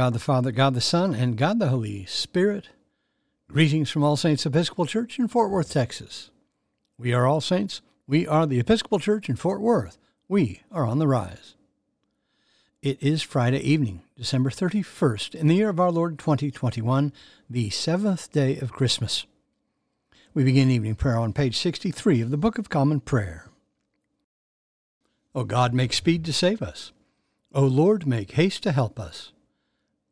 God the Father, God the Son, and God the Holy Spirit. Greetings from All Saints Episcopal Church in Fort Worth, Texas. We are All Saints. We are the Episcopal Church in Fort Worth. We are on the rise. It is Friday evening, December 31st, in the year of our Lord 2021, the seventh day of Christmas. We begin evening prayer on page 63 of the Book of Common Prayer. O God, make speed to save us. O Lord, make haste to help us.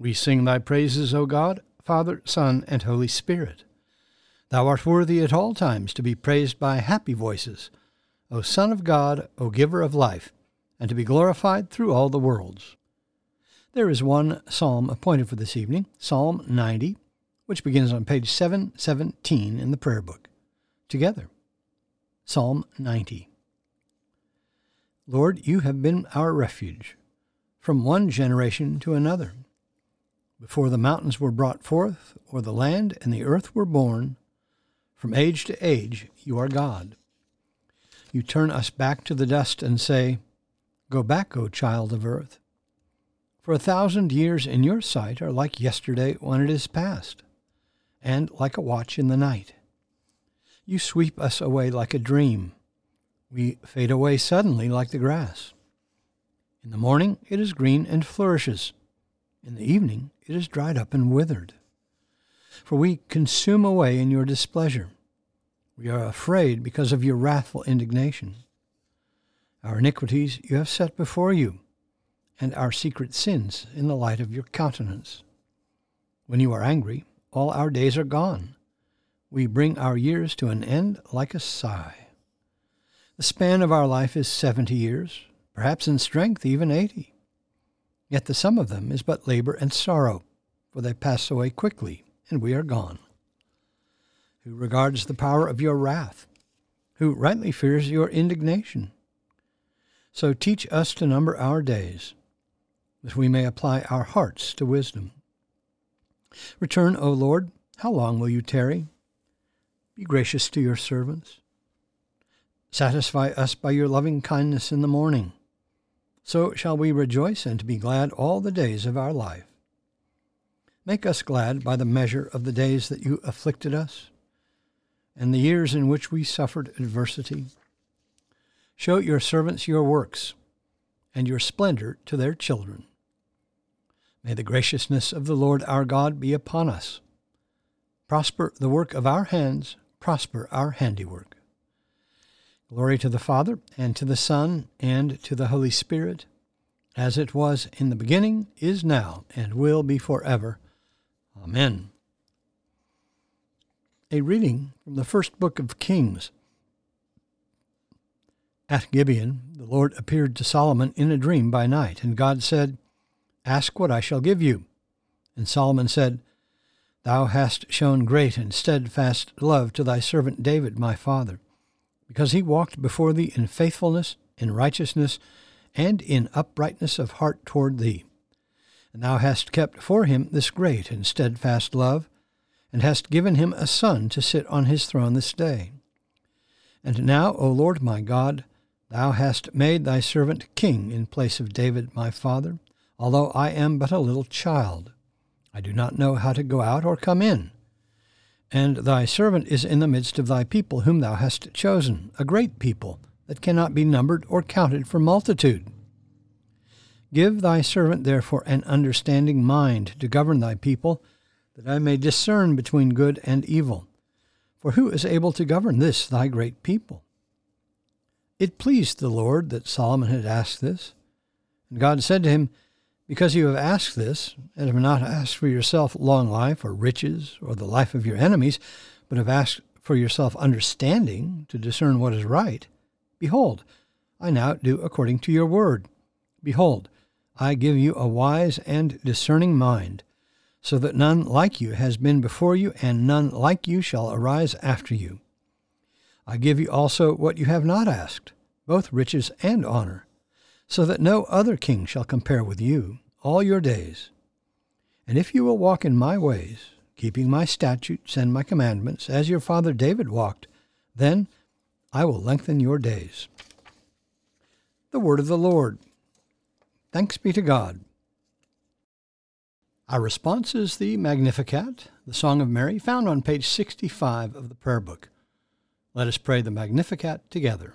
we sing thy praises, O God, Father, Son, and Holy Spirit. Thou art worthy at all times to be praised by happy voices, O Son of God, O Giver of life, and to be glorified through all the worlds. There is one psalm appointed for this evening, Psalm 90, which begins on page 717 in the prayer book. Together. Psalm 90. Lord, you have been our refuge from one generation to another. Before the mountains were brought forth, or the land and the earth were born, from age to age you are God. You turn us back to the dust and say, Go back, O child of earth. For a thousand years in your sight are like yesterday when it is past, and like a watch in the night. You sweep us away like a dream. We fade away suddenly like the grass. In the morning it is green and flourishes. In the evening it is dried up and withered. For we consume away in your displeasure. We are afraid because of your wrathful indignation. Our iniquities you have set before you, and our secret sins in the light of your countenance. When you are angry, all our days are gone. We bring our years to an end like a sigh. The span of our life is seventy years, perhaps in strength even eighty. Yet the sum of them is but labor and sorrow, for they pass away quickly, and we are gone. Who regards the power of your wrath? Who rightly fears your indignation? So teach us to number our days, that we may apply our hearts to wisdom. Return, O Lord, how long will you tarry? Be gracious to your servants. Satisfy us by your loving kindness in the morning so shall we rejoice and be glad all the days of our life. Make us glad by the measure of the days that you afflicted us, and the years in which we suffered adversity. Show your servants your works, and your splendor to their children. May the graciousness of the Lord our God be upon us. Prosper the work of our hands, prosper our handiwork. Glory to the Father, and to the Son, and to the Holy Spirit, as it was in the beginning, is now, and will be forever. Amen. A reading from the first book of Kings. At Gibeon, the Lord appeared to Solomon in a dream by night, and God said, Ask what I shall give you. And Solomon said, Thou hast shown great and steadfast love to thy servant David my father because he walked before thee in faithfulness, in righteousness, and in uprightness of heart toward thee. And thou hast kept for him this great and steadfast love, and hast given him a son to sit on his throne this day. And now, O Lord my God, thou hast made thy servant king in place of David my father, although I am but a little child. I do not know how to go out or come in. And thy servant is in the midst of thy people, whom thou hast chosen, a great people, that cannot be numbered or counted for multitude. Give thy servant therefore an understanding mind to govern thy people, that I may discern between good and evil. For who is able to govern this thy great people? It pleased the Lord that Solomon had asked this. And God said to him, because you have asked this, and have not asked for yourself long life or riches or the life of your enemies, but have asked for yourself understanding to discern what is right, behold, I now do according to your word. Behold, I give you a wise and discerning mind, so that none like you has been before you, and none like you shall arise after you. I give you also what you have not asked, both riches and honor, so that no other king shall compare with you all your days. And if you will walk in my ways, keeping my statutes and my commandments, as your father David walked, then I will lengthen your days. The word of the Lord. Thanks be to God. Our response is the Magnificat, the Song of Mary, found on page 65 of the prayer book. Let us pray the Magnificat together.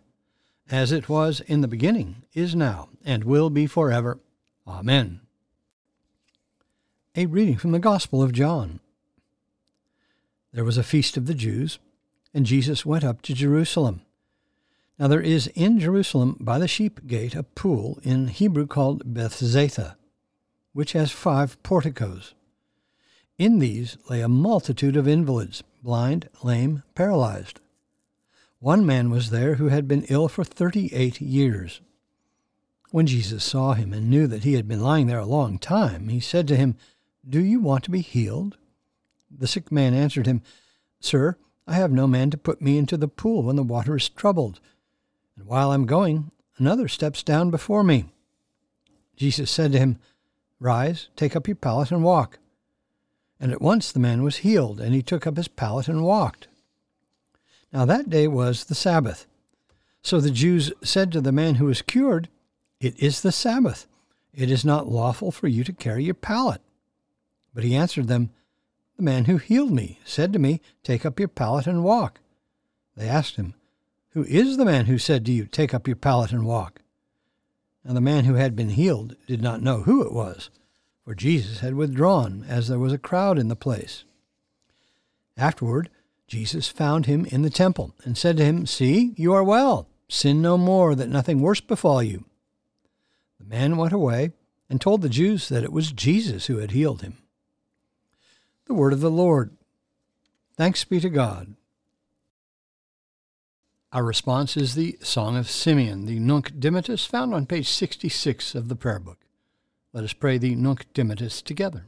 as it was in the beginning, is now, and will be forever. Amen. A reading from the Gospel of John. There was a feast of the Jews, and Jesus went up to Jerusalem. Now there is in Jerusalem by the sheep gate a pool in Hebrew called Bethzatha, which has five porticos. In these lay a multitude of invalids blind, lame, paralyzed. One man was there who had been ill for thirty eight years. When Jesus saw him and knew that he had been lying there a long time, he said to him, Do you want to be healed? The sick man answered him, Sir, I have no man to put me into the pool when the water is troubled, and while I'm going, another steps down before me. Jesus said to him, Rise, take up your pallet, and walk. And at once the man was healed, and he took up his pallet and walked. Now that day was the Sabbath. So the Jews said to the man who was cured, It is the Sabbath. It is not lawful for you to carry your pallet. But he answered them, The man who healed me said to me, Take up your pallet and walk. They asked him, Who is the man who said to you, Take up your pallet and walk? And the man who had been healed did not know who it was for Jesus had withdrawn, as there was a crowd in the place. Afterward, Jesus found him in the temple, and said to him, See, you are well. Sin no more, that nothing worse befall you. The man went away and told the Jews that it was Jesus who had healed him. The word of the Lord. Thanks be to God. Our response is the Song of Simeon, the Nunc Dimittis, found on page 66 of the Prayer Book. Let us pray the Nunc Dimittis together.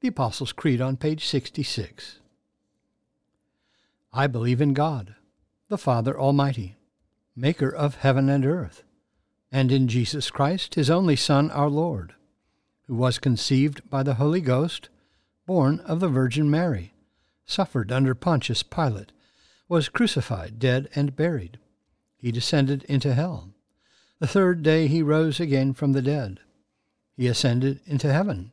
The Apostles' Creed on page 66. I believe in God, the Father Almighty, maker of heaven and earth, and in Jesus Christ, his only Son, our Lord, who was conceived by the Holy Ghost, born of the Virgin Mary, suffered under Pontius Pilate, was crucified, dead, and buried. He descended into hell. The third day he rose again from the dead he ascended into heaven,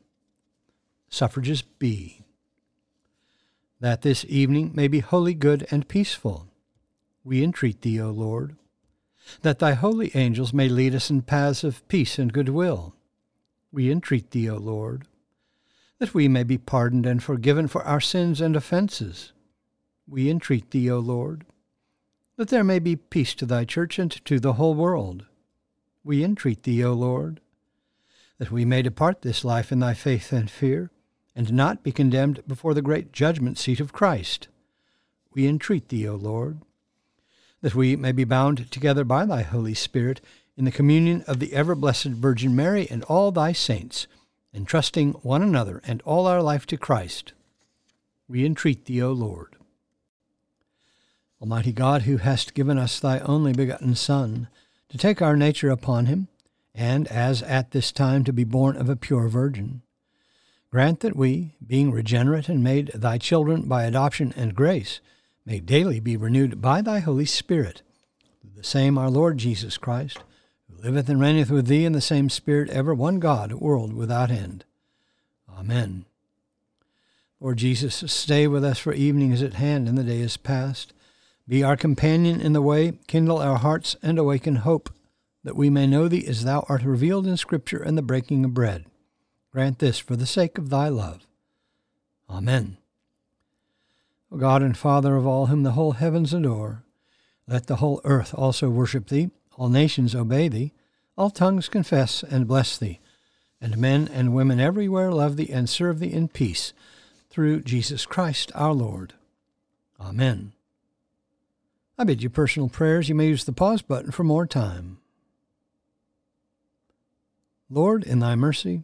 Suffrages B. That this evening may be wholly good and peaceful, we entreat thee, O Lord. That thy holy angels may lead us in paths of peace and goodwill, we entreat thee, O Lord. That we may be pardoned and forgiven for our sins and offences, we entreat thee, O Lord. That there may be peace to thy church and to the whole world, we entreat thee, O Lord. That we may depart this life in thy faith and fear, and not be condemned before the great judgment seat of Christ. We entreat thee, O Lord, that we may be bound together by thy Holy Spirit in the communion of the ever blessed Virgin Mary and all thy saints, entrusting one another and all our life to Christ. We entreat thee, O Lord. Almighty God, who hast given us thy only begotten Son, to take our nature upon him, and as at this time to be born of a pure virgin, Grant that we, being regenerate and made thy children by adoption and grace, may daily be renewed by thy Holy Spirit. The same our Lord Jesus Christ, who liveth and reigneth with thee in the same Spirit, ever one God, world without end. Amen. Lord Jesus, stay with us, for evening is at hand and the day is past. Be our companion in the way, kindle our hearts, and awaken hope, that we may know thee as thou art revealed in Scripture and the breaking of bread. Grant this for the sake of thy love. Amen. O God and Father of all whom the whole heavens adore, let the whole earth also worship thee, all nations obey thee, all tongues confess and bless thee, and men and women everywhere love thee and serve thee in peace, through Jesus Christ our Lord. Amen. I bid you personal prayers. You may use the pause button for more time. Lord, in thy mercy,